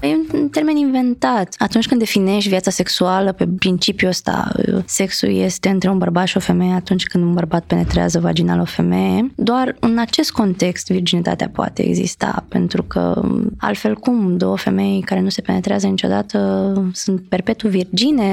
E un termen inventat. Atunci când definești viața sexuală pe principiul ăsta, sexul este între un bărbat și o femeie atunci când un bărbat penetrează vaginal o femeie, doar în acest context virginitatea poate exista, pentru că altfel cum două femei care nu se penetrează niciodată sunt perpetu virgine.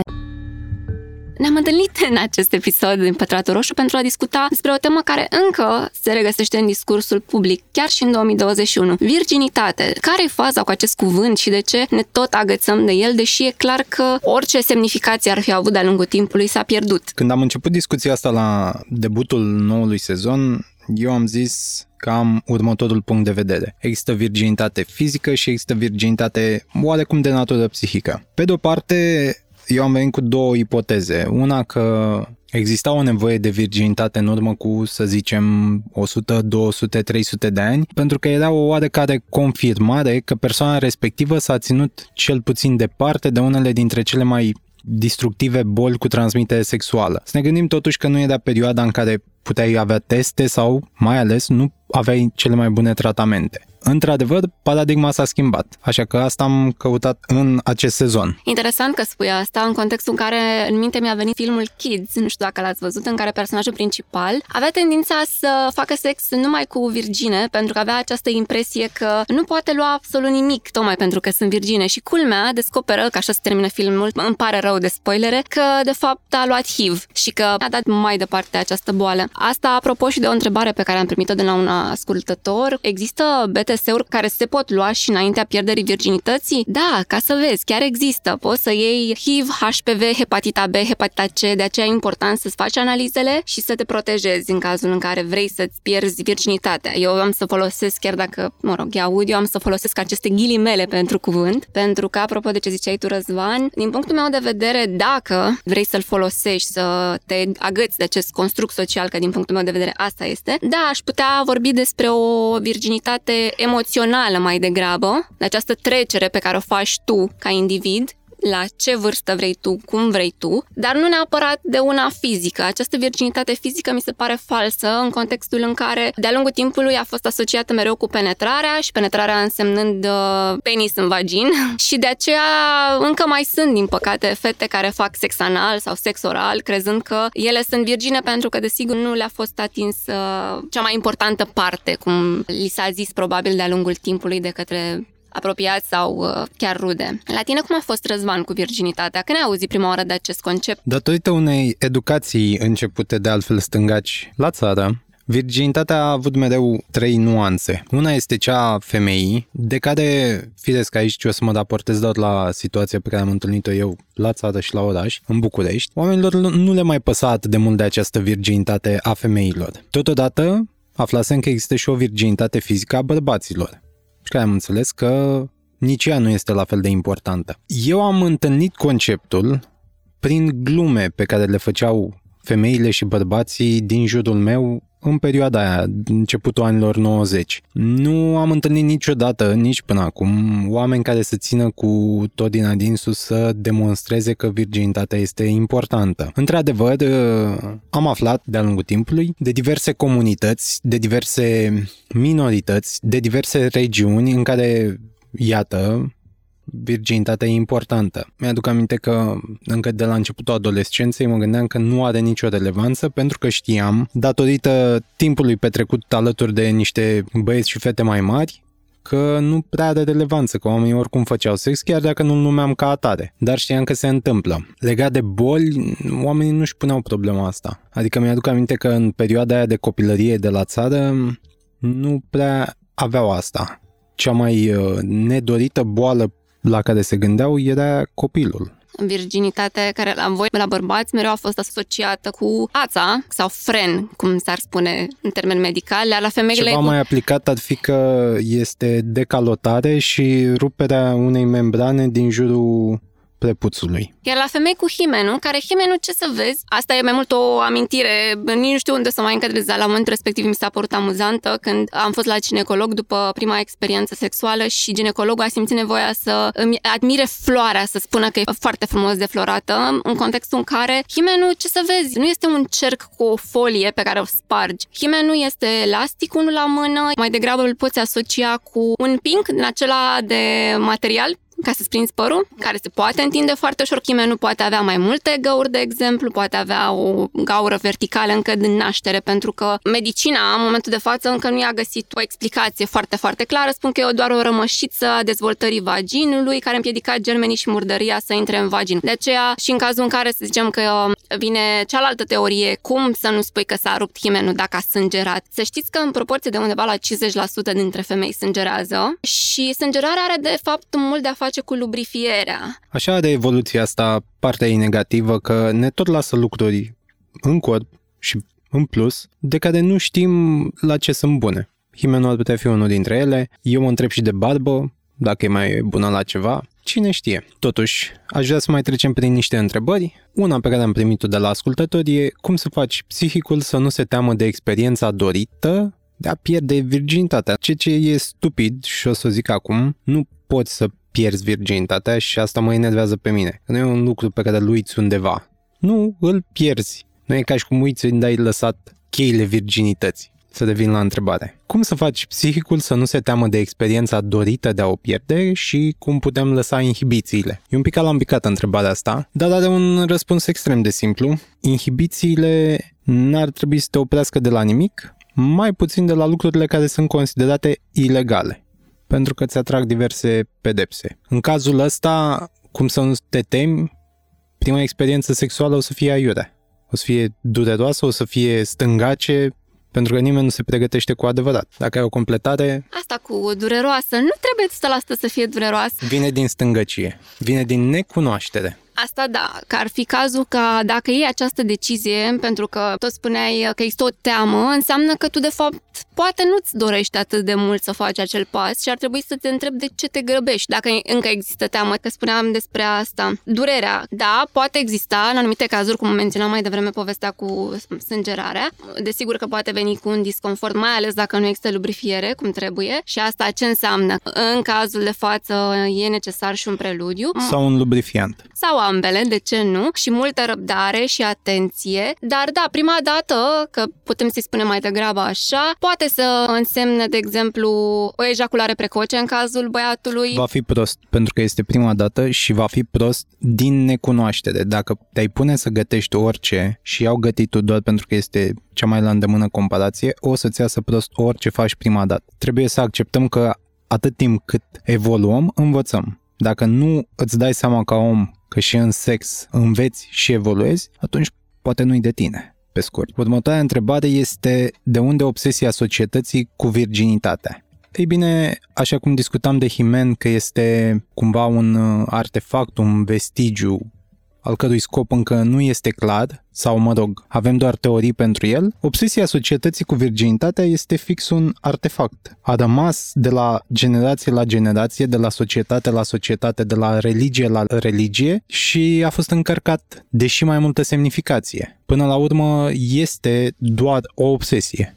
Ne-am întâlnit în acest episod din Pătratul Roșu pentru a discuta despre o temă care încă se regăsește în discursul public, chiar și în 2021. Virginitate. Care e faza cu acest cuvânt și de ce ne tot agățăm de el, deși e clar că orice semnificație ar fi avut de-a lungul timpului s-a pierdut? Când am început discuția asta la debutul noului sezon, eu am zis că am următorul punct de vedere. Există virginitate fizică și există virginitate oarecum de natură psihică. Pe de-o parte, eu am venit cu două ipoteze. Una că exista o nevoie de virginitate în urmă cu, să zicem, 100, 200, 300 de ani, pentru că era o oarecare confirmare că persoana respectivă s-a ținut cel puțin departe de unele dintre cele mai destructive boli cu transmitere sexuală. Să ne gândim totuși că nu era perioada în care puteai avea teste sau, mai ales, nu aveai cele mai bune tratamente într-adevăr, paradigma s-a schimbat. Așa că asta am căutat în acest sezon. Interesant că spui asta în contextul în care în minte mi-a venit filmul Kids, nu știu dacă l-ați văzut, în care personajul principal avea tendința să facă sex numai cu virgine, pentru că avea această impresie că nu poate lua absolut nimic, tocmai pentru că sunt virgine. Și culmea descoperă, că așa se termină filmul, îmi pare rău de spoilere, că de fapt a luat HIV și că a dat mai departe această boală. Asta apropo și de o întrebare pe care am primit-o de la un ascultător. Există bete BTS-uri care se pot lua și înaintea pierderii virginității? Da, ca să vezi, chiar există. Poți să iei HIV, HPV, hepatita B, hepatita C, de aceea e important să-ți faci analizele și să te protejezi în cazul în care vrei să-ți pierzi virginitatea. Eu am să folosesc, chiar dacă, mă rog, e audio, am să folosesc aceste ghilimele pentru cuvânt, pentru că, apropo de ce ziceai tu, Răzvan, din punctul meu de vedere, dacă vrei să-l folosești, să te agăți de acest construct social, că din punctul meu de vedere asta este, da, aș putea vorbi despre o virginitate emoțională mai degrabă, de această trecere pe care o faci tu ca individ la ce vârstă vrei tu, cum vrei tu, dar nu neapărat de una fizică. Această virginitate fizică mi se pare falsă în contextul în care de-a lungul timpului a fost asociată mereu cu penetrarea și penetrarea însemnând uh, penis în vagin și de aceea încă mai sunt, din păcate, fete care fac sex anal sau sex oral, crezând că ele sunt virgine pentru că, desigur, nu le-a fost atins uh, cea mai importantă parte, cum li s-a zis probabil de-a lungul timpului de către apropiați sau uh, chiar rude. La tine cum a fost răzvan cu virginitatea? Când ai auzit prima oară de acest concept? Datorită unei educații începute de altfel stângaci la țară, Virginitatea a avut mereu trei nuanțe. Una este cea a femeii, de care, firesc aici o să mă raportez doar la situația pe care am întâlnit-o eu la țară și la oraș, în București. Oamenilor nu le mai păsa atât de mult de această virginitate a femeilor. Totodată, aflasem că există și o virginitate fizică a bărbaților și care am înțeles că nici ea nu este la fel de importantă. Eu am întâlnit conceptul prin glume pe care le făceau femeile și bărbații din jurul meu în perioada aia, începutul anilor 90. Nu am întâlnit niciodată, nici până acum, oameni care să țină cu tot din adinsul să demonstreze că virginitatea este importantă. Într-adevăr, am aflat de-a lungul timpului de diverse comunități, de diverse minorități, de diverse regiuni în care, iată, virginitatea e importantă. Mi-aduc aminte că încă de la începutul adolescenței mă gândeam că nu are nicio relevanță pentru că știam, datorită timpului petrecut alături de niște băieți și fete mai mari, că nu prea are relevanță, că oamenii oricum făceau sex, chiar dacă nu-l numeam ca atare. Dar știam că se întâmplă. Legat de boli, oamenii nu-și puneau problema asta. Adică mi-aduc aminte că în perioada aia de copilărie de la țară, nu prea aveau asta. Cea mai uh, nedorită boală la care se gândeau era copilul. Virginitatea care la voi, la bărbați, mereu a fost asociată cu ața sau fren, cum s-ar spune în termeni medicali, la femeile... Ceva cu... mai aplicat ar fi că este decalotare și ruperea unei membrane din jurul prepuțului. Iar la femei cu himenul, care himenul, ce să vezi, asta e mai mult o amintire, nici nu știu unde să mai încadrez, la momentul respectiv mi s-a părut amuzantă când am fost la ginecolog după prima experiență sexuală și ginecologul a simțit nevoia să îmi admire floarea, să spună că e foarte frumos deflorată, în contextul în care himenul, ce să vezi, nu este un cerc cu o folie pe care o spargi. Himenul este elastic, unul la mână, mai degrabă îl poți asocia cu un pink din acela de material ca să-ți prinzi părul, care se poate întinde foarte ușor. Chimenul poate avea mai multe găuri, de exemplu, poate avea o gaură verticală încă din naștere, pentru că medicina, în momentul de față, încă nu i-a găsit o explicație foarte, foarte clară. Spun că e doar o rămășiță a dezvoltării vaginului care împiedica germenii și murdăria să intre în vagin. De aceea, și în cazul în care, să zicem că vine cealaltă teorie, cum să nu spui că s-a rupt himenul dacă a sângerat. Să știți că în proporție de undeva la 50% dintre femei sângerează și sângerarea are de fapt mult de a face cu lubrifierea. Așa de evoluția asta, partea e negativă, că ne tot lasă lucruri în corp și în plus, de care nu știm la ce sunt bune. Himenul ar putea fi unul dintre ele. Eu mă întreb și de barbă, dacă e mai bună la ceva. Cine știe? Totuși, aș vrea să mai trecem prin niște întrebări. Una pe care am primit-o de la ascultători e cum să faci psihicul să nu se teamă de experiența dorită de a pierde virginitatea. Ce ce e stupid și o să zic acum, nu poți să pierzi virginitatea și asta mă enervează pe mine. Nu e un lucru pe care îl uiți undeva. Nu, îl pierzi. Nu e ca și cum uiți unde ai lăsat cheile virginității să devin la întrebare. Cum să faci psihicul să nu se teamă de experiența dorită de a o pierde și cum putem lăsa inhibițiile? E un pic alambicat întrebarea asta, dar are un răspuns extrem de simplu. Inhibițiile n-ar trebui să te oprească de la nimic, mai puțin de la lucrurile care sunt considerate ilegale, pentru că îți atrag diverse pedepse. În cazul ăsta, cum să nu te temi, prima experiență sexuală o să fie aiurea. O să fie dureroasă, o să fie stângace, pentru că nimeni nu se pregătește cu adevărat. Dacă ai o completare... Asta cu dureroasă, nu trebuie 100% să fie dureroasă. Vine din stângăcie, vine din necunoaștere. Asta da, că ar fi cazul ca dacă iei această decizie, pentru că tot spuneai că există o teamă, înseamnă că tu de fapt poate nu-ți dorești atât de mult să faci acel pas și ar trebui să te întrebi de ce te grăbești, dacă încă există teamă, că spuneam despre asta. Durerea, da, poate exista în anumite cazuri, cum menționam mai devreme povestea cu sângerarea. Desigur că poate veni cu un disconfort, mai ales dacă nu există lubrifiere cum trebuie și asta ce înseamnă? În cazul de față e necesar și un preludiu. Sau un lubrifiant. Sau ambele, de ce nu? Și multă răbdare și atenție. Dar da, prima dată, că putem să-i spunem mai degrabă așa, poate să însemne, de exemplu, o ejaculare precoce în cazul băiatului. Va fi prost, pentru că este prima dată și va fi prost din necunoaștere. Dacă te-ai pune să gătești orice și iau gătitul doar pentru că este cea mai la îndemână comparație, o să-ți iasă prost orice faci prima dată. Trebuie să acceptăm că atât timp cât evoluăm, învățăm. Dacă nu îți dai seama ca om că și în sex înveți și evoluezi, atunci poate nu-i de tine, pe scurt. Următoarea întrebare este de unde obsesia societății cu virginitatea? Ei bine, așa cum discutam de Himen, că este cumva un uh, artefact, un vestigiu al cărui scop încă nu este clar, sau mă rog, avem doar teorii pentru el, obsesia societății cu virginitatea este fix un artefact. A rămas de la generație la generație, de la societate la societate, de la religie la religie și a fost încărcat de și mai multă semnificație. Până la urmă este doar o obsesie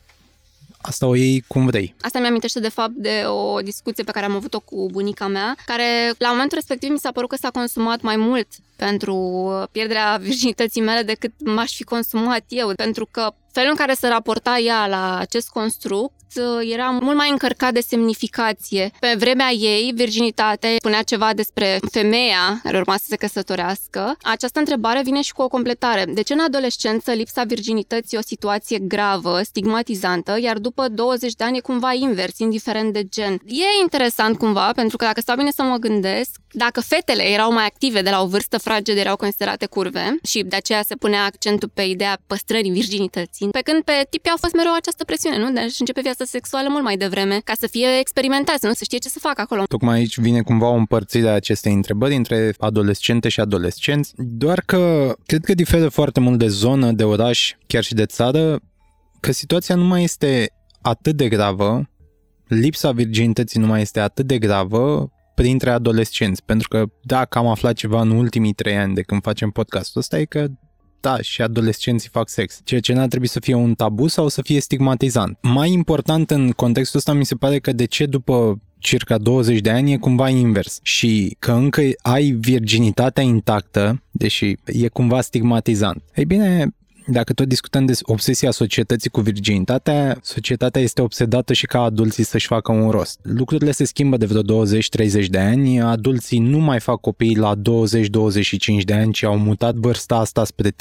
asta o iei cum vrei. Asta mi-amintește de fapt de o discuție pe care am avut-o cu bunica mea, care la momentul respectiv mi s-a părut că s-a consumat mai mult pentru pierderea virginității mele decât m-aș fi consumat eu, pentru că felul în care se raporta ea la acest construct uh, era mult mai încărcat de semnificație. Pe vremea ei, virginitatea spunea ceva despre femeia care urma să se căsătorească. Această întrebare vine și cu o completare. De ce în adolescență lipsa virginității e o situație gravă, stigmatizantă, iar după 20 de ani e cumva invers, indiferent de gen? E interesant cumva, pentru că dacă stau bine să mă gândesc, dacă fetele erau mai active de la o vârstă fragedă, erau considerate curve și de aceea se punea accentul pe ideea păstrării virginității pe când pe tipi a fost mereu această presiune, nu? De a-și începe viața sexuală mult mai devreme, ca să fie experimentați, nu? Să știe ce să facă acolo. Tocmai aici vine cumva o împărțire a acestei întrebări între adolescente și adolescenți, doar că cred că diferă foarte mult de zonă, de oraș, chiar și de țară, că situația nu mai este atât de gravă, lipsa virginității nu mai este atât de gravă printre adolescenți, pentru că dacă am aflat ceva în ultimii trei ani de când facem podcastul ăsta e că da, și adolescenții fac sex, ceea ce n-ar trebui să fie un tabu sau să fie stigmatizant. Mai important în contextul ăsta mi se pare că de ce după circa 20 de ani e cumva invers și că încă ai virginitatea intactă, deși e cumva stigmatizant. Ei bine, dacă tot discutăm de obsesia societății cu virginitatea, societatea este obsedată și ca adulții să-și facă un rost. Lucrurile se schimbă de vreo 20-30 de ani, adulții nu mai fac copii la 20-25 de ani, ci au mutat vârsta asta spre 30-35,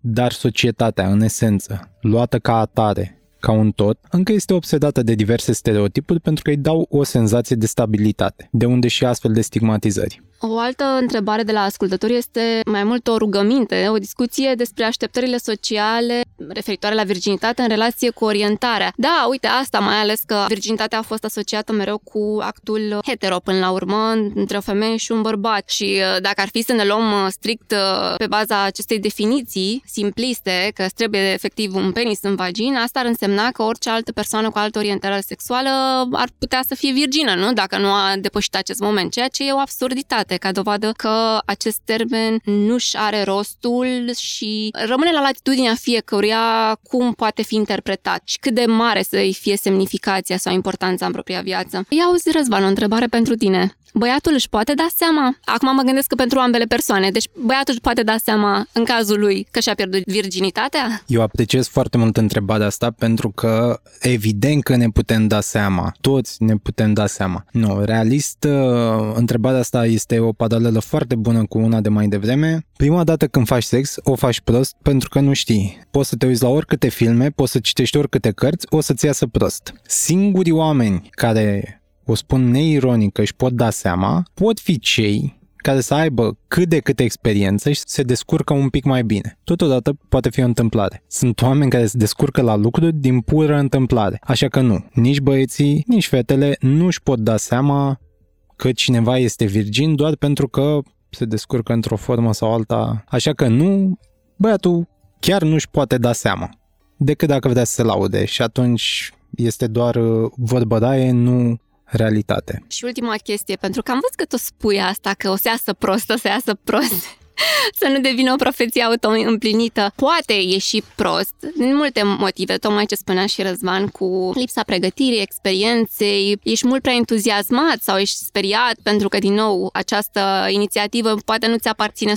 dar societatea, în esență, luată ca atare, ca un tot, încă este obsedată de diverse stereotipuri pentru că îi dau o senzație de stabilitate, de unde și astfel de stigmatizări. O altă întrebare de la ascultători este mai mult o rugăminte, o discuție despre așteptările sociale referitoare la virginitate în relație cu orientarea. Da, uite, asta mai ales că virginitatea a fost asociată mereu cu actul hetero până la urmă, între o femeie și un bărbat. Și uh, dacă ar fi să ne luăm uh, strict uh, pe baza acestei definiții simpliste, că trebuie efectiv un penis în vagină, asta ar însemna că orice altă persoană cu altă orientare sexuală ar putea să fie virgină, nu? Dacă nu a depășit acest moment, ceea ce e o absurditate date ca dovadă că acest termen nu-și are rostul și rămâne la latitudinea fiecăruia cum poate fi interpretat și cât de mare să-i fie semnificația sau importanța în propria viață. Ia auzi, Răzvan, o întrebare pentru tine băiatul își poate da seama. Acum mă gândesc că pentru ambele persoane. Deci băiatul își poate da seama în cazul lui că și-a pierdut virginitatea? Eu apreciez foarte mult întrebarea asta pentru că evident că ne putem da seama. Toți ne putem da seama. Nu, realist, uh, întrebarea asta este o paralelă foarte bună cu una de mai devreme. Prima dată când faci sex, o faci prost pentru că nu știi. Poți să te uiți la oricâte filme, poți să citești oricâte cărți, o să-ți iasă prost. Singurii oameni care o spun neironic că își pot da seama, pot fi cei care să aibă cât de cât experiență și se descurcă un pic mai bine. Totodată poate fi o întâmplare. Sunt oameni care se descurcă la lucruri din pură întâmplare. Așa că nu, nici băieții, nici fetele nu își pot da seama că cineva este virgin doar pentru că se descurcă într-o formă sau alta. Așa că nu, băiatul chiar nu își poate da seama decât dacă vrea să se laude și atunci este doar uh, vorbădaie, nu realitate. Și ultima chestie, pentru că am văzut că tu spui asta, că o să iasă prost, o să iasă prost. să nu devină o profeție auto-împlinită. Poate ieși prost, din multe motive, tocmai ce spunea și Răzvan, cu lipsa pregătirii, experienței, ești mult prea entuziasmat sau ești speriat pentru că, din nou, această inițiativă poate nu ți aparține 100%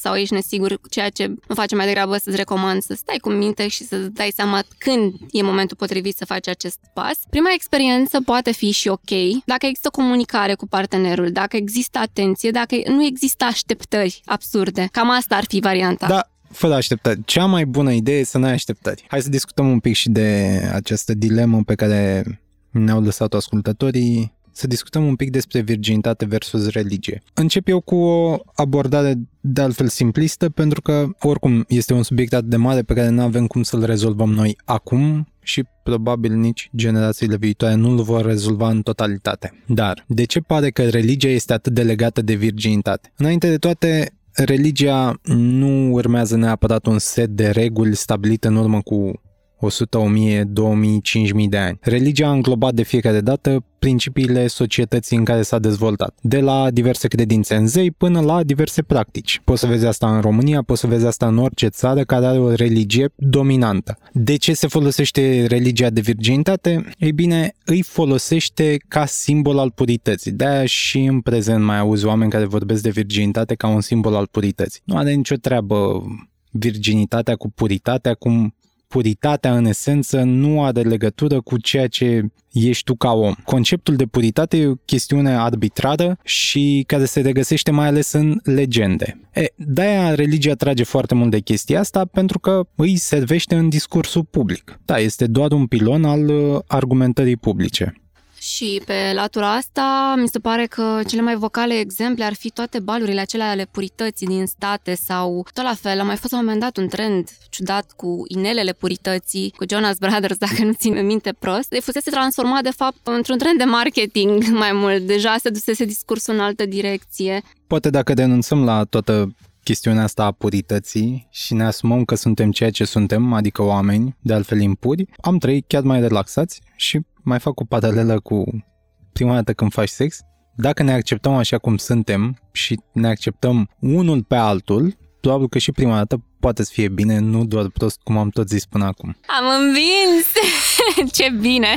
sau ești nesigur, ceea ce mă face mai degrabă să-ți recomand să stai cu minte și să dai seama când e momentul potrivit să faci acest pas. Prima experiență poate fi și ok dacă există comunicare cu partenerul, dacă există atenție, dacă nu există așteptări absurde. Cam asta ar fi varianta. Da, fără așteptări. Cea mai bună idee e să nu ai așteptări. Hai să discutăm un pic și de această dilemă pe care ne-au lăsat-o ascultătorii să discutăm un pic despre virginitate versus religie. Încep eu cu o abordare de altfel simplistă, pentru că oricum este un subiect atât de mare pe care nu avem cum să-l rezolvăm noi acum și probabil nici generațiile viitoare nu îl vor rezolva în totalitate. Dar, de ce pare că religia este atât de legată de virginitate? Înainte de toate, religia nu urmează neapărat un set de reguli stabilite în urmă cu 100, 1000, 2000, 5000 de ani. Religia a înglobat de fiecare dată principiile societății în care s-a dezvoltat, de la diverse credințe în zei până la diverse practici. Poți să vezi asta în România, poți să vezi asta în orice țară care are o religie dominantă. De ce se folosește religia de virginitate? Ei bine, îi folosește ca simbol al purității. De-aia și în prezent mai auzi oameni care vorbesc de virginitate ca un simbol al purității. Nu are nicio treabă virginitatea cu puritatea, cum puritatea în esență nu are legătură cu ceea ce ești tu ca om. Conceptul de puritate e o chestiune arbitrară și care se regăsește mai ales în legende. E, de-aia religia trage foarte mult de chestia asta pentru că îi servește în discursul public. Da, este doar un pilon al uh, argumentării publice. Și pe latura asta, mi se pare că cele mai vocale exemple ar fi toate balurile acelea ale purității din state sau tot la fel, a mai fost la un moment dat un trend ciudat cu inelele purității, cu Jonas Brothers, dacă nu țin minte prost. De fusese transformat, de fapt, într-un trend de marketing mai mult. Deja se dusese discursul în altă direcție. Poate dacă denunțăm la toată chestiunea asta a purității și ne asumăm că suntem ceea ce suntem, adică oameni, de altfel impuri, am trăit chiar mai relaxați și mai fac o paralelă cu prima dată când faci sex. Dacă ne acceptăm așa cum suntem și ne acceptăm unul pe altul, probabil că și prima dată poate să fie bine, nu doar prost cum am tot zis până acum. Am învins! Ce bine!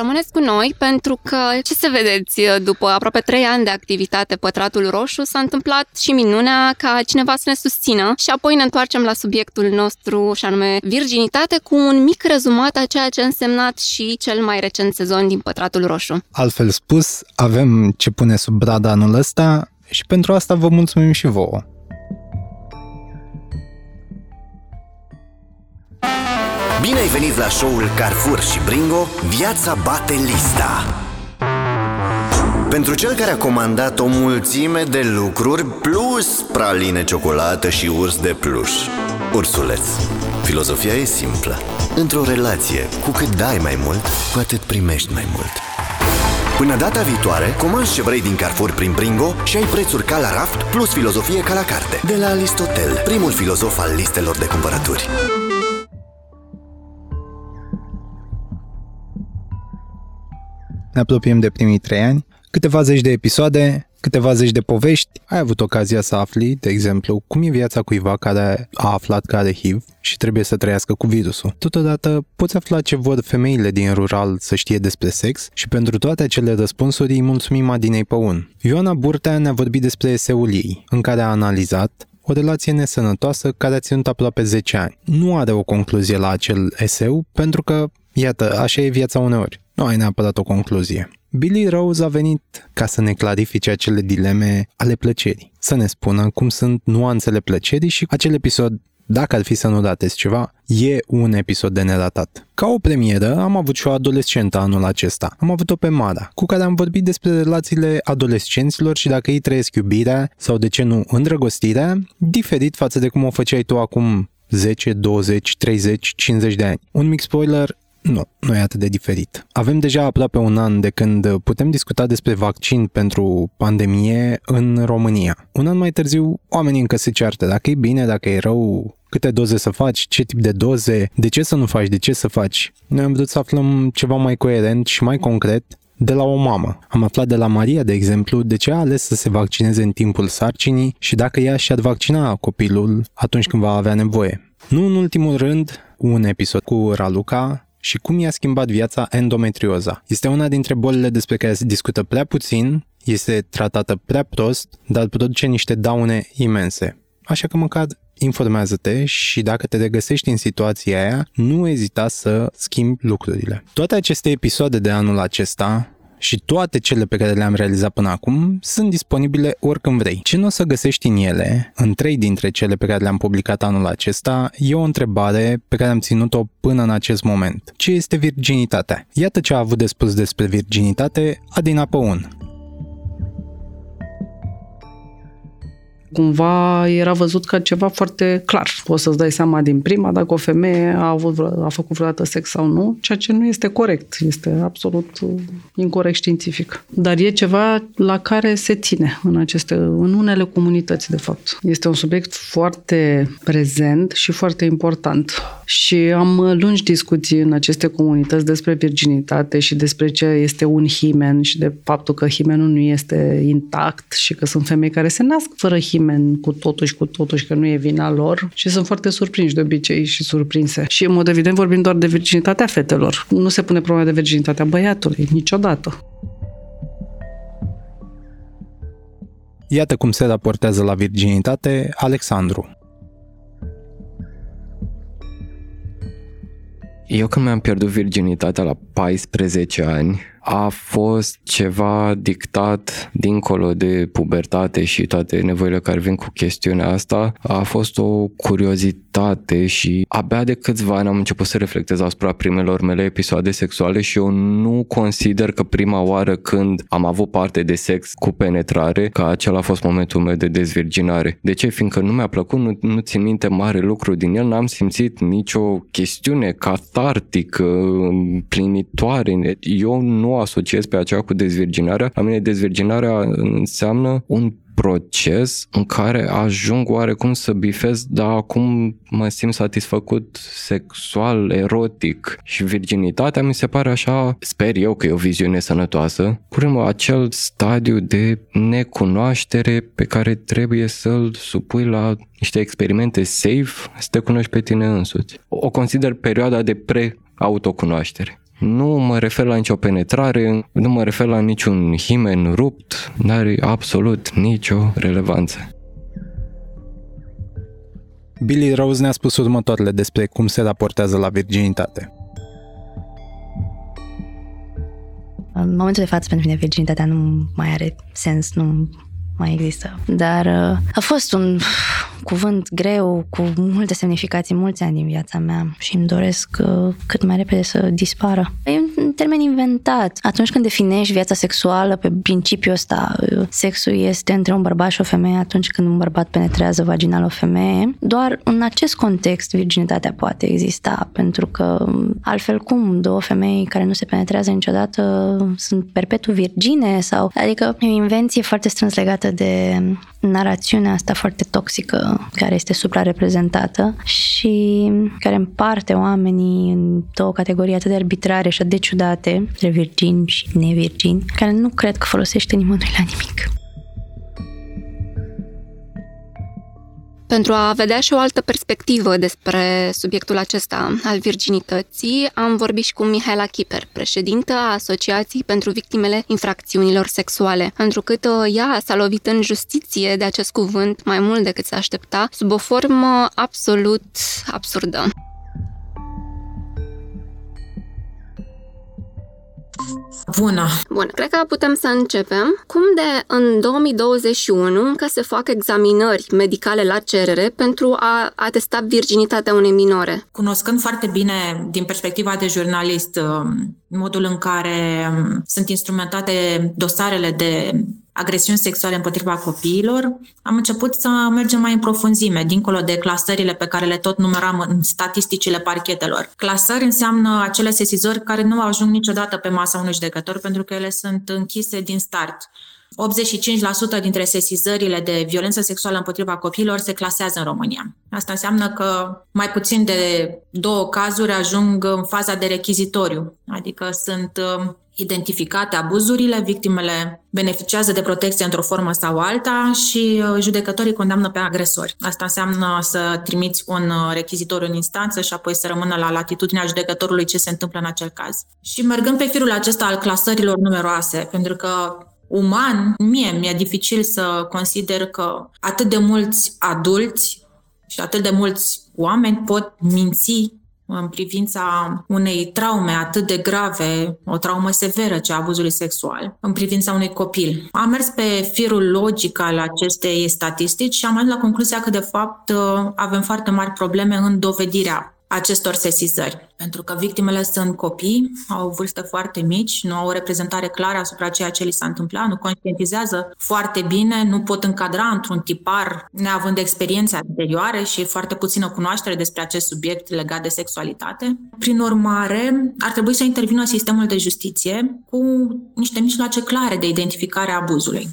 Rămâneți cu noi pentru că, ce să vedeți, după aproape trei ani de activitate Pătratul Roșu, s-a întâmplat și minunea ca cineva să ne susțină și apoi ne întoarcem la subiectul nostru și anume virginitate cu un mic rezumat a ceea ce a însemnat și cel mai recent sezon din Pătratul Roșu. Altfel spus, avem ce pune sub brada anul ăsta și pentru asta vă mulțumim și vouă. Bine ai venit la show-ul Carrefour și Bringo, viața bate lista. Pentru cel care a comandat o mulțime de lucruri plus praline ciocolată și urs de pluș. Ursuleț. Filozofia e simplă. Într-o relație, cu cât dai mai mult, cu atât primești mai mult. Până data viitoare, comanzi ce vrei din Carrefour prin Bringo și ai prețuri ca la raft plus filozofie ca la carte. De la Aristotel, primul filozof al listelor de cumpărături. Ne apropiem de primii trei ani, câteva zeci de episoade, câteva zeci de povești, ai avut ocazia să afli, de exemplu, cum e viața cuiva care a aflat că are HIV și trebuie să trăiască cu virusul. Totodată, poți afla ce vor femeile din rural să știe despre sex și pentru toate acele răspunsuri îi mulțumim Adinei Păun. Ioana Burtea ne-a vorbit despre eseul ei, în care a analizat o relație nesănătoasă care a ținut aproape 10 ani. Nu are o concluzie la acel eseu pentru că, iată, așa e viața uneori. Nu ai neapărat o concluzie. Billy Rose a venit ca să ne clarifice acele dileme ale plăcerii, să ne spună cum sunt nuanțele plăcerii și acel episod dacă ar fi să nu datezi ceva, e un episod de neratat. Ca o premieră, am avut și o adolescentă anul acesta. Am avut-o pe Mara, cu care am vorbit despre relațiile adolescenților și dacă ei trăiesc iubirea sau de ce nu îndrăgostirea, diferit față de cum o făceai tu acum 10, 20, 30, 50 de ani. Un mic spoiler, nu, nu e atât de diferit. Avem deja aproape un an de când putem discuta despre vaccin pentru pandemie în România. Un an mai târziu, oamenii încă se ceartă dacă e bine, dacă e rău, câte doze să faci, ce tip de doze, de ce să nu faci, de ce să faci. Noi am vrut să aflăm ceva mai coerent și mai concret de la o mamă. Am aflat de la Maria, de exemplu, de ce a ales să se vaccineze în timpul sarcinii și dacă ea și-ar vaccina copilul atunci când va avea nevoie. Nu în ultimul rând, un episod cu Raluca, și cum i-a schimbat viața endometrioza. Este una dintre bolile despre care se discută prea puțin, este tratată prea prost, dar produce niște daune imense. Așa că măcar informează-te și dacă te regăsești în situația aia, nu ezita să schimbi lucrurile. Toate aceste episoade de anul acesta și toate cele pe care le-am realizat până acum sunt disponibile oricând vrei. Ce nu o să găsești în ele, în trei dintre cele pe care le-am publicat anul acesta, e o întrebare pe care am ținut-o până în acest moment. Ce este virginitatea? Iată ce a avut de spus despre virginitate Adina Păun, cumva era văzut ca ceva foarte clar. Poți să-ți dai seama din prima dacă o femeie a, avut, a făcut vreodată sex sau nu, ceea ce nu este corect. Este absolut uh, incorrect științific. Dar e ceva la care se ține în, aceste, în unele comunități, de fapt. Este un subiect foarte prezent și foarte important. Și am lungi discuții în aceste comunități despre virginitate și despre ce este un himen și de faptul că himenul nu este intact și că sunt femei care se nasc fără himen himen cu totul și cu totul și că nu e vina lor și sunt foarte surprinși de obicei și surprinse. Și în mod evident vorbim doar de virginitatea fetelor. Nu se pune problema de virginitatea băiatului, niciodată. Iată cum se raportează la virginitate Alexandru. Eu când mi-am pierdut virginitatea la 14 ani, a fost ceva dictat dincolo de pubertate și toate nevoile care vin cu chestiunea asta. A fost o curiozitate și abia de câțiva ani am început să reflectez asupra primelor mele episoade sexuale și eu nu consider că prima oară când am avut parte de sex cu penetrare, că acela a fost momentul meu de dezvirginare. De ce? Fiindcă nu mi-a plăcut, nu, nu țin minte mare lucru din el, n-am simțit nicio chestiune catartică, plinitoare. Eu nu asociez pe aceea cu dezvirginarea. La mine dezvirginarea înseamnă un proces în care ajung oarecum să bifez, dar acum mă simt satisfăcut sexual, erotic și virginitatea mi se pare așa, sper eu că e o viziune sănătoasă, cu acel stadiu de necunoaștere pe care trebuie să-l supui la niște experimente safe să te cunoști pe tine însuți. O consider perioada de pre-autocunoaștere. Nu mă refer la nicio penetrare, nu mă refer la niciun himen rupt, nu are absolut nicio relevanță. Billy Rose ne-a spus următoarele despre cum se raportează la virginitate. În momentul de față, pentru mine, virginitatea nu mai are sens, nu mai există. Dar uh, a fost un cuvânt greu, cu multe semnificații, mulți ani din viața mea și îmi doresc uh, cât mai repede să dispară. E un termen inventat. Atunci când definești viața sexuală pe principiul ăsta, uh, sexul este între un bărbat și o femeie atunci când un bărbat penetrează vaginal o femeie, doar în acest context virginitatea poate exista, pentru că um, altfel cum două femei care nu se penetrează niciodată sunt perpetu virgine sau, adică e o invenție foarte strâns legată de narațiunea asta foarte toxică care este suprareprezentată și care împarte oamenii în două categorii atât de arbitrare și atât de ciudate, între virgini și nevirgini, care nu cred că folosește nimănui la nimic. Pentru a vedea și o altă perspectivă despre subiectul acesta al virginității, am vorbit și cu Mihaela Kiper, președintă a Asociației pentru Victimele Infracțiunilor Sexuale, întrucât uh, ea s-a lovit în justiție de acest cuvânt mai mult decât s-a aștepta, sub o formă absolut absurdă. Bună! Bun, cred că putem să începem. Cum de în 2021 încă se fac examinări medicale la cerere pentru a atesta virginitatea unei minore? Cunoscând foarte bine, din perspectiva de jurnalist, um, modul în care um, sunt instrumentate dosarele de agresiuni sexuale împotriva copiilor, am început să mergem mai în profunzime, dincolo de clasările pe care le tot numeram în statisticile parchetelor. Clasări înseamnă acele sesizări care nu ajung niciodată pe masa unui judecător pentru că ele sunt închise din start. 85% dintre sesizările de violență sexuală împotriva copiilor se clasează în România. Asta înseamnă că mai puțin de două cazuri ajung în faza de rechizitoriu, adică sunt um, identificate abuzurile, victimele beneficiază de protecție într-o formă sau alta și uh, judecătorii condamnă pe agresori. Asta înseamnă să trimiți un uh, rechizitor în instanță și apoi să rămână la latitudinea judecătorului ce se întâmplă în acel caz. Și mergând pe firul acesta al clasărilor numeroase, pentru că uman, mie mi-e dificil să consider că atât de mulți adulți și atât de mulți oameni pot minți în privința unei traume atât de grave, o traumă severă, cea abuzului sexual, în privința unui copil. Am mers pe firul logic al acestei statistici și am ajuns la concluzia că, de fapt, avem foarte mari probleme în dovedirea acestor sesizări. Pentru că victimele sunt copii, au vârste foarte mici, nu au o reprezentare clară asupra ceea ce li s-a întâmplat, nu conștientizează foarte bine, nu pot încadra într-un tipar neavând experiențe anterioare și foarte puțină cunoaștere despre acest subiect legat de sexualitate. Prin urmare, ar trebui să intervină sistemul de justiție cu niște mijloace clare de identificare a abuzului.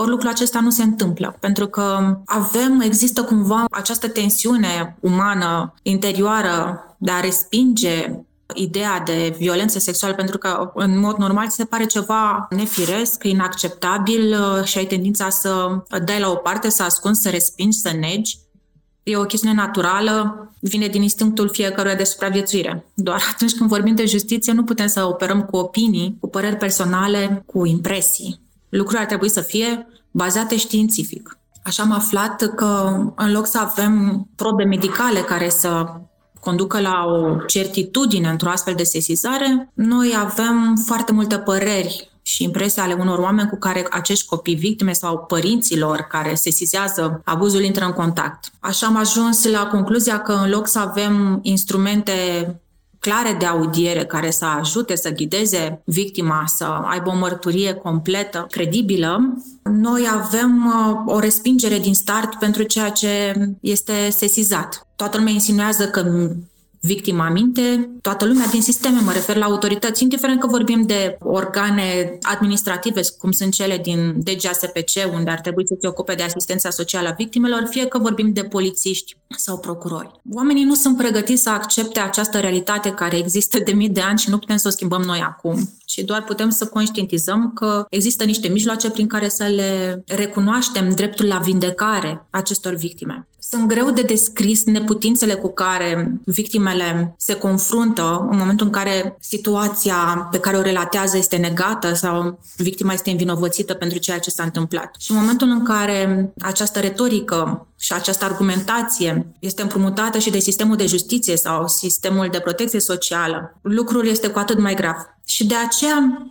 Ori lucrul acesta nu se întâmplă, pentru că avem, există cumva această tensiune umană, interioară, de a respinge ideea de violență sexuală, pentru că în mod normal se pare ceva nefiresc, inacceptabil uh, și ai tendința să dai la o parte, să ascunzi, să respingi, să negi. E o chestiune naturală, vine din instinctul fiecăruia de supraviețuire. Doar atunci când vorbim de justiție nu putem să operăm cu opinii, cu păreri personale, cu impresii lucrurile ar trebui să fie bazate științific. Așa am aflat că în loc să avem probe medicale care să conducă la o certitudine într-o astfel de sesizare, noi avem foarte multe păreri și impresii ale unor oameni cu care acești copii victime sau părinților care sesizează abuzul intră în contact. Așa am ajuns la concluzia că în loc să avem instrumente clare de audiere care să ajute să ghideze victima să aibă o mărturie completă, credibilă, noi avem uh, o respingere din start pentru ceea ce este sesizat. Toată lumea insinuează că victima minte, toată lumea din sisteme, mă refer la autorități, indiferent că vorbim de organe administrative, cum sunt cele din DGASPC, unde ar trebui să se ocupe de asistența socială a victimelor, fie că vorbim de polițiști sau procurori. Oamenii nu sunt pregătiți să accepte această realitate care există de mii de ani și nu putem să o schimbăm noi acum, ci doar putem să conștientizăm că există niște mijloace prin care să le recunoaștem dreptul la vindecare acestor victime Sunt greu de descris neputințele cu care victimele se confruntă în momentul în care situația pe care o relatează este negată sau victima este învinovățită pentru ceea ce s-a întâmplat. Și în momentul în care această retorică și această argumentație este împrumutată și de sistemul de justiție sau sistemul de protecție socială, lucrul este cu atât mai grav. Și de aceea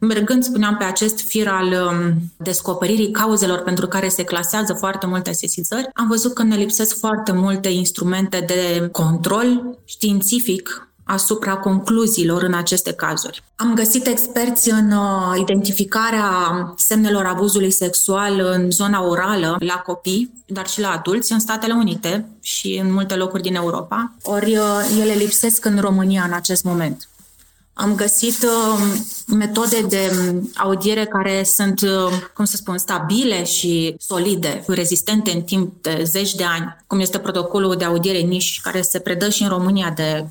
Mergând, spuneam, pe acest fir al um, descoperirii cauzelor pentru care se clasează foarte multe sesizări, am văzut că ne lipsesc foarte multe instrumente de control științific asupra concluziilor în aceste cazuri. Am găsit experți în uh, identificarea semnelor abuzului sexual în zona orală la copii, dar și la adulți în Statele Unite și în multe locuri din Europa, ori uh, ele lipsesc în România în acest moment. Am găsit uh, metode de um, audiere care sunt, uh, cum să spun, stabile și solide, rezistente în timp de zeci de ani, cum este protocolul de audiere niș, care se predă și în România de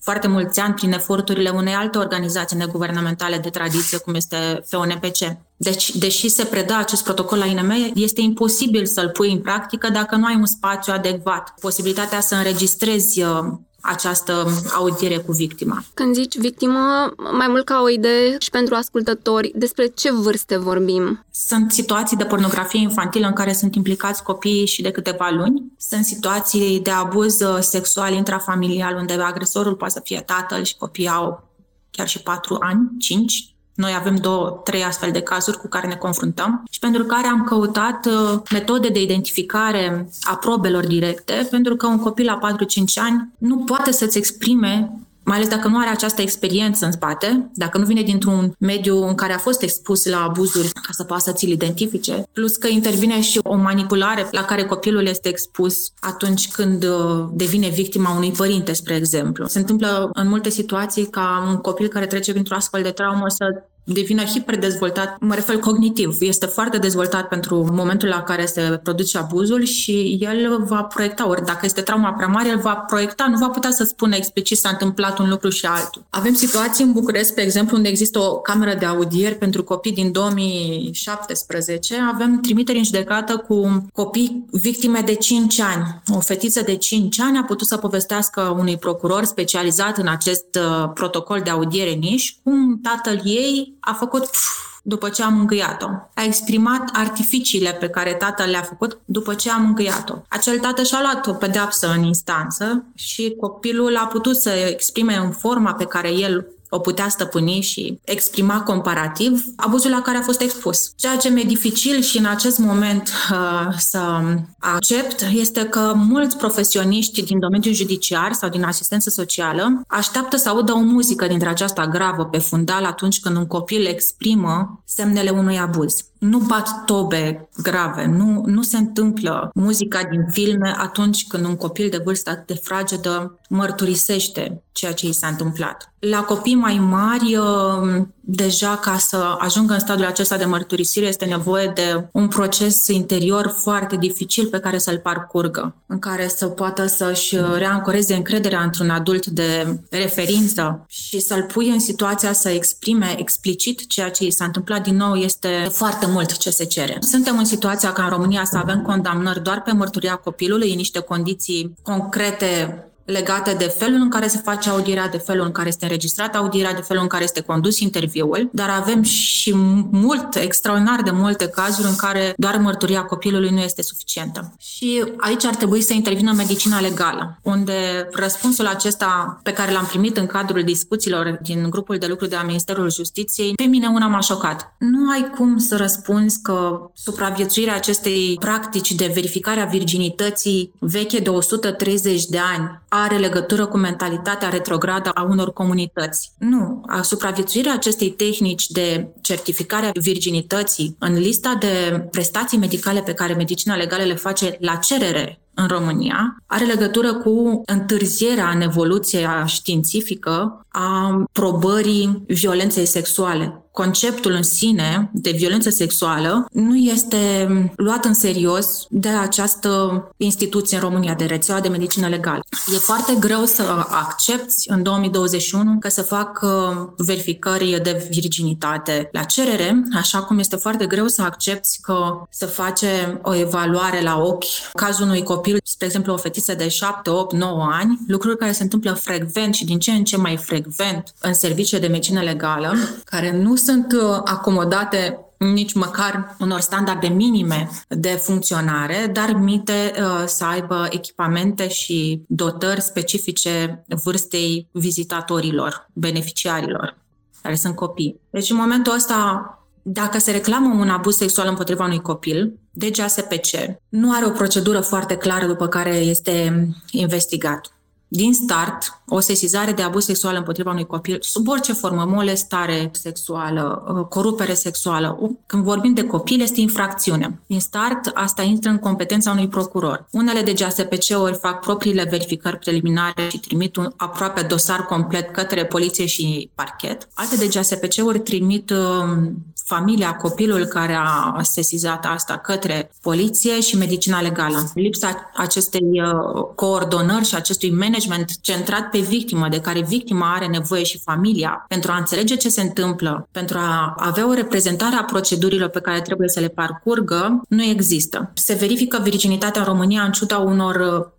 foarte mulți ani prin eforturile unei alte organizații neguvernamentale de tradiție, cum este FONPC. Deci, deși se predă acest protocol la INM, este imposibil să-l pui în practică dacă nu ai un spațiu adecvat. Posibilitatea să înregistrezi uh, această audiere cu victima. Când zici victimă, mai mult ca o idee și pentru ascultători, despre ce vârste vorbim? Sunt situații de pornografie infantilă în care sunt implicați copiii și de câteva luni. Sunt situații de abuz uh, sexual intrafamilial unde agresorul poate să fie tatăl și copiii au chiar și patru ani, cinci, noi avem două, trei astfel de cazuri cu care ne confruntăm și pentru care am căutat uh, metode de identificare a probelor directe, pentru că un copil la 4-5 ani nu poate să-ți exprime mai ales dacă nu are această experiență în spate, dacă nu vine dintr-un mediu în care a fost expus la abuzuri ca să poată să ți-l identifice, plus că intervine și o manipulare la care copilul este expus atunci când uh, devine victima unui părinte, spre exemplu. Se întâmplă în multe situații ca un copil care trece printr-o astfel de traumă să devină hiperdezvoltat, mă refer cognitiv, este foarte dezvoltat pentru momentul la care se produce abuzul și el va proiecta, ori dacă este trauma prea mare, el va proiecta, nu va putea să spună explicit s-a întâmplat un lucru și altul. Avem situații în București, pe exemplu, unde există o cameră de audieri pentru copii din 2017, avem trimiteri în judecată cu copii victime de 5 ani. O fetiță de 5 ani a putut să povestească unui procuror specializat în acest uh, protocol de audiere niș cum tatăl ei a făcut după ce am îngâiat-o. A exprimat artificiile pe care tatăl le-a făcut după ce am îngâiat-o. Acel tată și-a luat o pedeapsă în instanță și copilul a putut să exprime în forma pe care el o putea stăpâni și exprima comparativ abuzul la care a fost expus. Ceea ce mi-e dificil și în acest moment uh, să accept este că mulți profesioniști din domeniul judiciar sau din asistență socială așteaptă să audă o muzică dintre aceasta gravă pe fundal atunci când un copil exprimă semnele unui abuz nu bat tobe grave, nu, nu se întâmplă muzica din filme atunci când un copil de vârstă de fragedă mărturisește ceea ce i s-a întâmplat. La copii mai mari, uh, deja ca să ajungă în stadiul acesta de mărturisire este nevoie de un proces interior foarte dificil pe care să-l parcurgă, în care să poată să-și reancoreze încrederea într-un adult de referință și să-l pui în situația să exprime explicit ceea ce i s-a întâmplat din nou este foarte mult ce se cere. Suntem în situația ca în România să avem condamnări doar pe mărturia copilului în niște condiții concrete legate de felul în care se face audierea, de felul în care este înregistrată audierea, de felul în care este condus interviul, dar avem și mult, extraordinar de multe cazuri în care doar mărturia copilului nu este suficientă. Și aici ar trebui să intervină medicina legală, unde răspunsul acesta pe care l-am primit în cadrul discuțiilor din grupul de lucru de la Ministerul Justiției, pe mine una m-a șocat. Nu ai cum să răspunzi că supraviețuirea acestei practici de verificare a virginității veche de 130 de ani are legătură cu mentalitatea retrogradă a unor comunități. Nu. Supraviețuirea acestei tehnici de certificare a virginității în lista de prestații medicale pe care medicina legală le face la cerere în România are legătură cu întârzierea în evoluția științifică a probării violenței sexuale conceptul în sine de violență sexuală nu este luat în serios de această instituție în România, de rețeaua de medicină legală. E foarte greu să accepti în 2021 că să fac verificări de virginitate la cerere, așa cum este foarte greu să accepti că să face o evaluare la ochi cazul unui copil, spre exemplu o fetiță de 7, 8, 9 ani, lucruri care se întâmplă frecvent și din ce în ce mai frecvent în servicii de medicină legală, care nu sunt uh, acomodate nici măcar unor standarde minime de funcționare, dar mite uh, să aibă echipamente și dotări specifice vârstei vizitatorilor, beneficiarilor, care sunt copii. Deci în momentul ăsta dacă se reclamă un abuz sexual împotriva unui copil, DGASPC nu are o procedură foarte clară după care este investigat din start o sesizare de abuz sexual împotriva unui copil sub orice formă, molestare sexuală, uh, corupere sexuală. Când vorbim de copil, este infracțiune. Din start, asta intră în competența unui procuror. Unele de GASPC-uri fac propriile verificări preliminare și trimit un aproape dosar complet către poliție și parchet. Alte de GASPC-uri trimit um, familia, copilul care a sesizat asta către poliție și medicina legală. Lipsa acestei uh, coordonări și acestui management centrat pe victimă, de care victima are nevoie și familia, pentru a înțelege ce se întâmplă, pentru a avea o reprezentare a procedurilor pe care trebuie să le parcurgă, nu există. Se verifică virginitatea în România în ciuda unor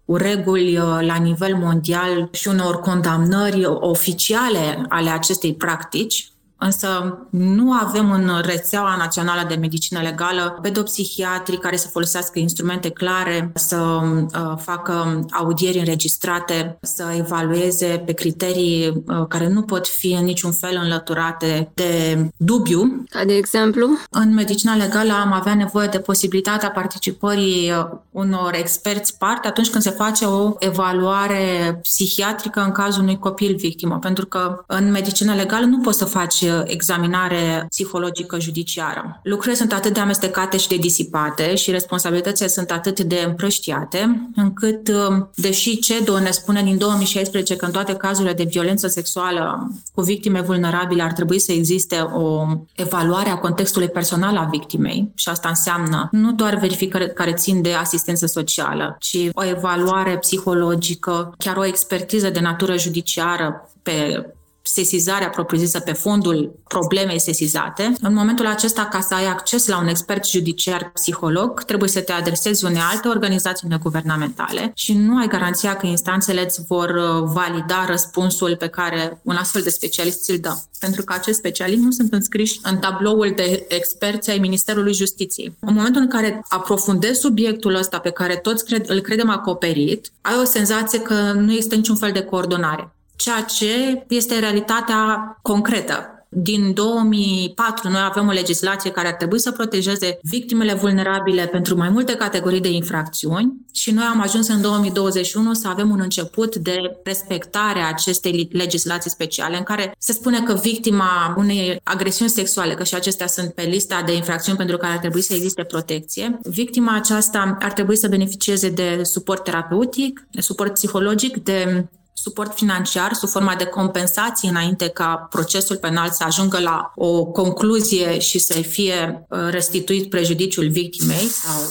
uh, reguli uh, la nivel mondial și unor condamnări oficiale ale acestei practici, Însă nu avem în rețeaua națională de medicină legală pedopsihiatri care să folosească instrumente clare, să uh, facă audieri înregistrate, să evalueze pe criterii uh, care nu pot fi în niciun fel înlăturate de dubiu. Ca de exemplu? În medicina legală am avea nevoie de posibilitatea participării uh, unor experți parte atunci când se face o evaluare psihiatrică în cazul unui copil victimă, pentru că în medicina legală nu poți să faci examinare psihologică judiciară. Lucrurile sunt atât de amestecate și de disipate și responsabilitățile sunt atât de împrăștiate, încât, um, deși CEDO ne spune din 2016 că în toate cazurile de violență sexuală cu victime vulnerabile ar trebui să existe o evaluare a contextului personal a victimei și asta înseamnă nu doar verificări care țin de asistență socială, ci o evaluare psihologică, chiar o expertiză de natură judiciară pe sesizarea propriu-zisă pe fondul problemei sesizate. În momentul acesta, ca să ai acces la un expert judiciar psiholog, trebuie să te adresezi unei alte organizații neguvernamentale și nu ai garanția că instanțele îți vor uh, valida răspunsul pe care un astfel de specialist îl dă. Pentru că acești specialiști nu sunt înscriși în tabloul de experți ai Ministerului Justiției. În momentul în care aprofundezi subiectul ăsta pe care toți cred, îl credem acoperit, ai o senzație că nu există niciun fel de coordonare ceea ce este realitatea concretă. Din 2004 noi avem o legislație care ar trebui să protejeze victimele vulnerabile pentru mai multe categorii de infracțiuni și noi am ajuns în 2021 să avem un început de respectare a acestei legislații speciale în care se spune că victima unei agresiuni sexuale, că și acestea sunt pe lista de infracțiuni pentru care ar trebui să existe protecție, victima aceasta ar trebui să beneficieze de suport terapeutic, de suport psihologic, de suport financiar sub forma de compensații înainte ca procesul penal să ajungă la o concluzie și să fie uh, restituit prejudiciul victimei sau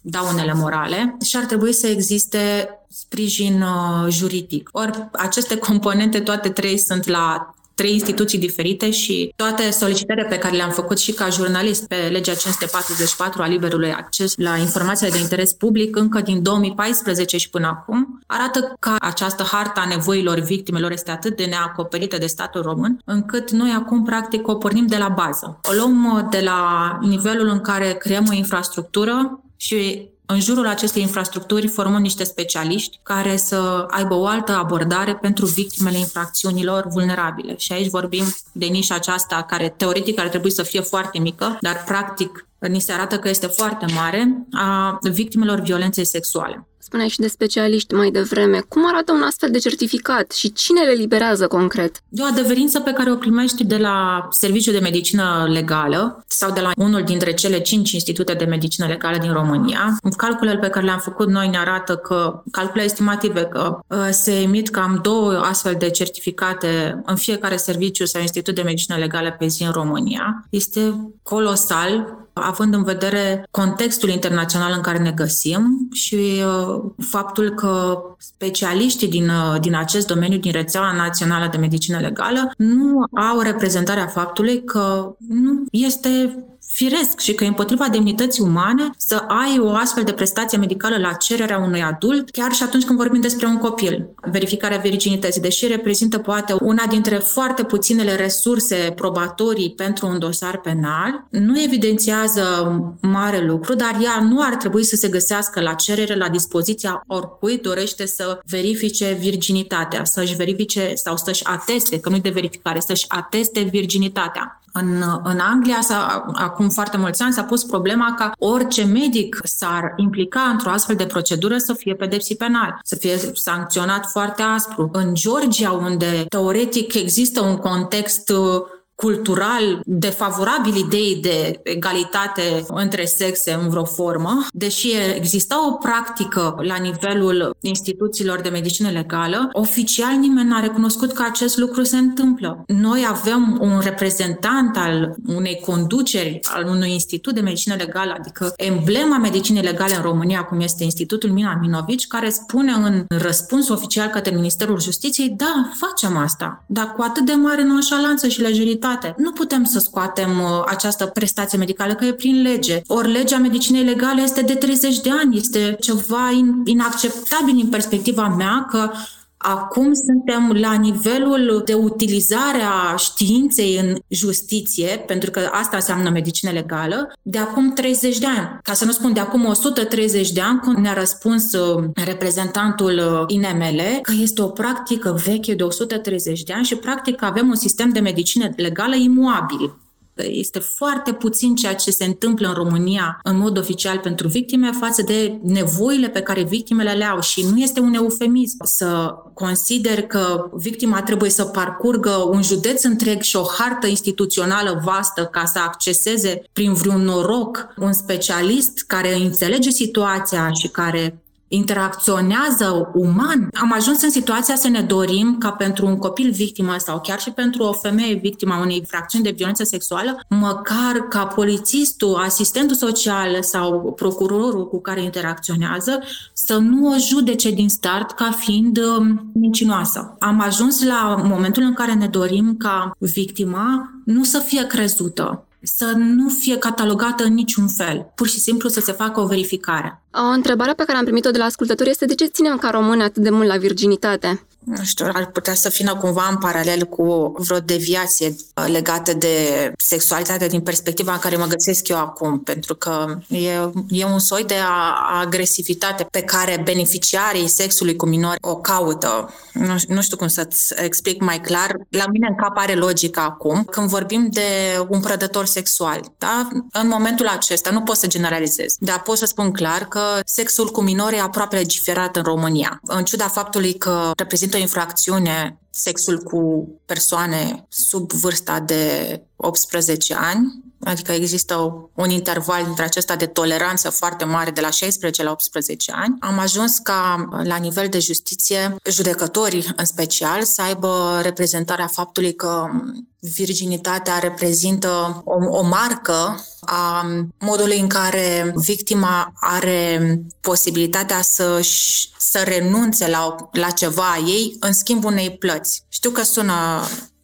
daunele morale și ar trebui să existe sprijin uh, juridic. Ori aceste componente, toate trei, sunt la trei instituții diferite și toate solicitările pe care le-am făcut și ca jurnalist pe legea 544 a liberului acces la informațiile de interes public încă din 2014 și până acum, arată că această harta a nevoilor victimelor este atât de neacoperită de statul român, încât noi acum practic o pornim de la bază. O luăm de la nivelul în care creăm o infrastructură și în jurul acestei infrastructuri formăm niște specialiști care să aibă o altă abordare pentru victimele infracțiunilor vulnerabile. Și aici vorbim de nișa aceasta care teoretic ar trebui să fie foarte mică, dar practic ni se arată că este foarte mare, a victimelor violenței sexuale. Spuneai și de specialiști mai devreme. Cum arată un astfel de certificat și cine le liberează concret? E o adeverință pe care o primești de la Serviciul de Medicină Legală sau de la unul dintre cele cinci institute de medicină legală din România. Calculele pe care le-am făcut noi ne arată că, calcule estimative, că uh, se emit cam două astfel de certificate în fiecare serviciu sau institut de medicină legală pe zi în România. Este colosal având în vedere contextul internațional în care ne găsim și uh, faptul că specialiștii din, uh, din acest domeniu, din rețeaua națională de medicină legală, nu au reprezentarea faptului că nu este firesc și că e împotriva demnității umane să ai o astfel de prestație medicală la cererea unui adult, chiar și atunci când vorbim despre un copil. Verificarea virginității, deși reprezintă poate una dintre foarte puținele resurse probatorii pentru un dosar penal, nu evidențiază mare lucru, dar ea nu ar trebui să se găsească la cerere, la dispoziția oricui dorește să verifice virginitatea, să-și verifice sau să-și ateste, că nu de verificare, să-și ateste virginitatea. În, în Anglia, s-a, acum foarte mulți ani, s-a pus problema ca orice medic s-ar implica într-o astfel de procedură să fie pedepsit penal, să fie sancționat foarte aspru. În Georgia, unde teoretic există un context cultural defavorabil ideii de egalitate între sexe în vreo formă, deși exista o practică la nivelul instituțiilor de medicină legală, oficial nimeni n-a recunoscut că acest lucru se întâmplă. Noi avem un reprezentant al unei conduceri, al unui institut de medicină legală, adică emblema medicinei legale în România, cum este Institutul Mina Minovici, care spune în răspuns oficial către Ministerul Justiției, da, facem asta, dar cu atât de mare nonșalanță și lejeritate sănătate. Nu putem să scoatem uh, această prestație medicală, că e prin lege. Ori legea medicinei legale este de 30 de ani, este ceva inacceptabil din perspectiva mea că Acum suntem la nivelul de utilizare a științei în justiție, pentru că asta înseamnă medicină legală, de acum 30 de ani. Ca să nu spun de acum 130 de ani, când ne-a răspuns uh, reprezentantul uh, INML că este o practică veche de 130 de ani și practic avem un sistem de medicină legală imuabil. Este foarte puțin ceea ce se întâmplă în România în mod oficial pentru victime față de nevoile pe care victimele le au. Și nu este un eufemism să consider că victima trebuie să parcurgă un județ întreg și o hartă instituțională vastă ca să acceseze prin vreun noroc un specialist care înțelege situația și care interacționează uman, am ajuns în situația să ne dorim ca pentru un copil victimă sau chiar și pentru o femeie victimă a unei infracțiuni de violență sexuală, măcar ca polițistul, asistentul social sau procurorul cu care interacționează să nu o judece din start ca fiind um, mincinoasă. Am ajuns la momentul în care ne dorim ca victima nu să fie crezută, să nu fie catalogată în niciun fel, pur și simplu să se facă o verificare. O întrebare pe care am primit-o de la ascultători este de ce ținem ca români atât de mult la virginitate? nu știu, ar putea să fină cumva în paralel cu vreo deviație legată de sexualitate din perspectiva în care mă găsesc eu acum, pentru că e, e un soi de a, agresivitate pe care beneficiarii sexului cu minori o caută. Nu, nu știu cum să-ți explic mai clar. La mine în cap are logică acum. Când vorbim de un prădător sexual, da? în momentul acesta, nu pot să generalizez, dar pot să spun clar că sexul cu minori e aproape legiferat în România. În ciuda faptului că reprezintă o infracțiune sexul cu persoane sub vârsta de 18 ani, adică există un interval dintre acesta de toleranță foarte mare de la 16 la 18 ani, am ajuns ca la nivel de justiție judecătorii în special să aibă reprezentarea faptului că virginitatea reprezintă o, o marcă a modului în care victima are posibilitatea să, să renunțe la, la ceva a ei în schimb unei plăți. Știu că sună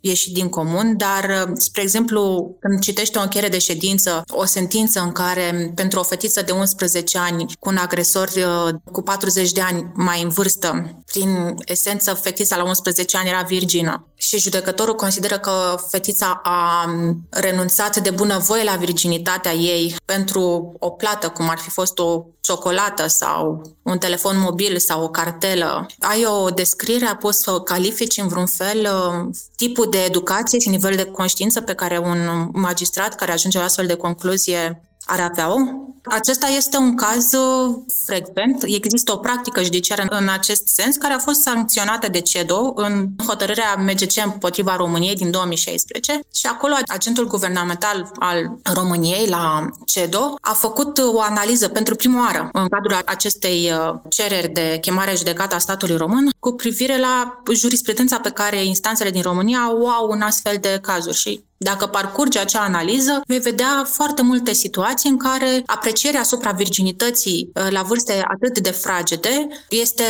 ieșit din comun, dar, spre exemplu, când citești o încheiere de ședință, o sentință în care pentru o fetiță de 11 ani cu un agresor uh, cu 40 de ani mai în vârstă, prin esență, fetița la 11 ani era virgină și judecătorul consideră că fetița a renunțat de bunăvoie la virginitatea ei pentru o plată, cum ar fi fost o ciocolată sau un telefon mobil sau o cartelă. Ai o descriere, poți să califici în vreun fel uh, tipul de educație și nivel de conștiință pe care un magistrat care ajunge la astfel de concluzie ar avea-o. Acesta este un caz uh, frecvent. Există o practică judiciară în acest sens care a fost sancționată de CEDO în hotărârea MGC împotriva României din 2016 și acolo agentul guvernamental al României la CEDO a făcut o analiză pentru prima oară în cadrul acestei uh, cereri de chemare judecată a statului român cu privire la jurisprudența pe care instanțele din România o au în astfel de cazuri și dacă parcurge acea analiză, vei vedea foarte multe situații în care aprecierea asupra virginității uh, la vârste atât de fragede este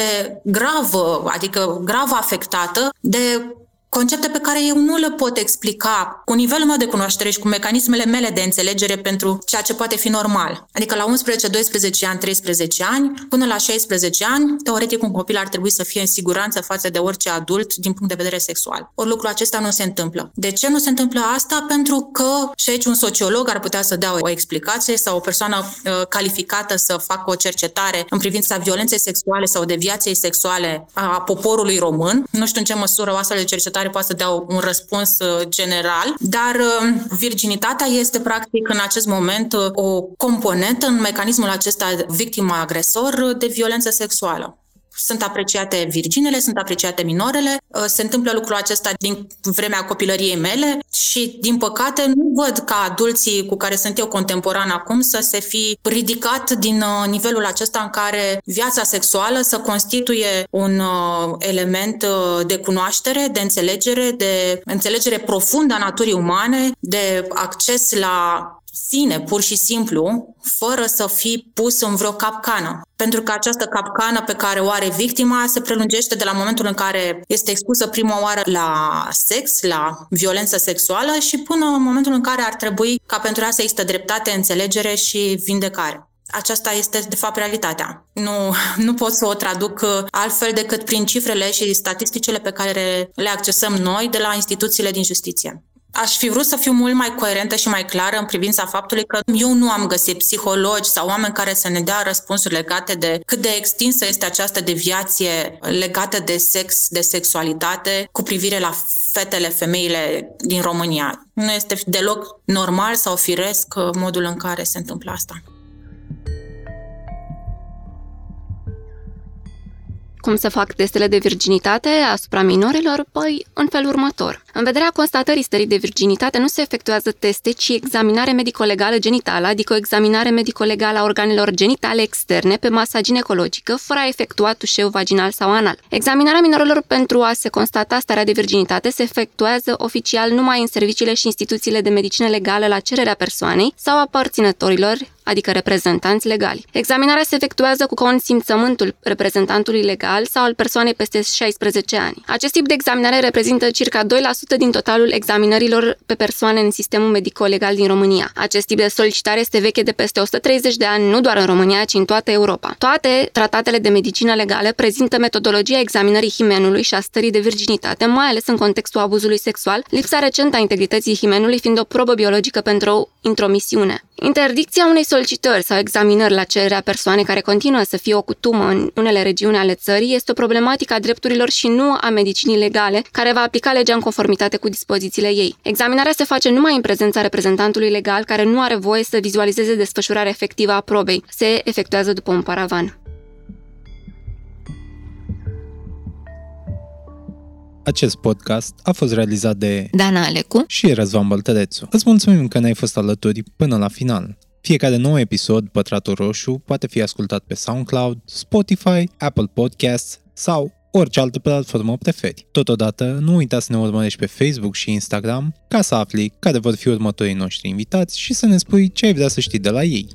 gravă, adică grav afectată de concepte pe care eu nu le pot explica cu nivelul meu de cunoaștere și cu mecanismele mele de înțelegere pentru ceea ce poate fi normal. Adică la 11, 12 ani, 13 ani, până la 16 ani, teoretic un copil ar trebui să fie în siguranță față de orice adult din punct de vedere sexual. Ori lucrul acesta nu se întâmplă. De ce nu se întâmplă asta? Pentru că și aici un sociolog ar putea să dea o explicație sau o persoană uh, calificată să facă o cercetare în privința violenței sexuale sau deviației sexuale a poporului român. Nu știu în ce măsură o astfel de cercetare care poate să dea un răspuns uh, general, dar uh, virginitatea este practic în acest moment uh, o componentă în mecanismul acesta victima-agresor de violență sexuală sunt apreciate virginele, sunt apreciate minorele. Uh, se întâmplă lucrul acesta din vremea copilăriei mele și, din păcate, nu văd ca adulții cu care sunt eu contemporan acum să se fi ridicat din uh, nivelul acesta în care viața sexuală să constituie un uh, element de cunoaștere, de înțelegere, de înțelegere profundă a naturii umane, de acces la sine, pur și simplu, fără să fii pus în vreo capcană. Pentru că această capcană pe care o are victima se prelungește de la momentul în care este expusă prima oară la sex, la violență sexuală și până în momentul în care ar trebui ca pentru ea să există dreptate, înțelegere și vindecare. Aceasta este, de fapt, realitatea. Nu, nu pot să o traduc altfel decât prin cifrele și statisticile pe care le accesăm noi de la instituțiile din justiție. Aș fi vrut să fiu mult mai coerentă și mai clară în privința faptului că eu nu am găsit psihologi sau oameni care să ne dea răspunsuri legate de cât de extinsă este această deviație legată de sex, de sexualitate cu privire la fetele, femeile din România. Nu este deloc normal sau firesc modul în care se întâmplă asta. Cum se fac testele de virginitate asupra minorilor? Păi, în felul următor. În vederea constatării stării de virginitate nu se efectuează teste, ci examinare medico-legală genitală, adică o examinare medico-legală a organelor genitale externe pe masa ginecologică, fără a efectua tușeu vaginal sau anal. Examinarea minorilor pentru a se constata starea de virginitate se efectuează oficial numai în serviciile și instituțiile de medicină legală la cererea persoanei sau a părținătorilor, adică reprezentanți legali. Examinarea se efectuează cu consimțământul reprezentantului legal sau al persoanei peste 16 ani. Acest tip de examinare reprezintă circa 2% din totalul examinărilor pe persoane în sistemul medico-legal din România. Acest tip de solicitare este veche de peste 130 de ani, nu doar în România, ci în toată Europa. Toate tratatele de medicină legală prezintă metodologia examinării himenului și a stării de virginitate, mai ales în contextul abuzului sexual, lipsa recentă a integrității himenului fiind o probă biologică pentru o intromisiune. Interdicția unei solicitări sau examinări la cererea persoanei care continuă să fie o cutumă în unele regiuni ale țării este o problematică a drepturilor și nu a medicinii legale, care va aplica legea în conformitate cu dispozițiile ei. Examinarea se face numai în prezența reprezentantului legal care nu are voie să vizualizeze desfășurarea efectivă a probei. Se efectuează după un paravan. Acest podcast a fost realizat de Dana Alecu și Răzvan Băltădețu. Îți mulțumim că ne-ai fost alături până la final. Fiecare nou episod, Pătratul Roșu, poate fi ascultat pe SoundCloud, Spotify, Apple Podcasts sau orice altă platformă preferi. Totodată, nu uita să ne urmărești pe Facebook și Instagram ca să afli care vor fi următorii noștri invitați și să ne spui ce ai vrea să știi de la ei.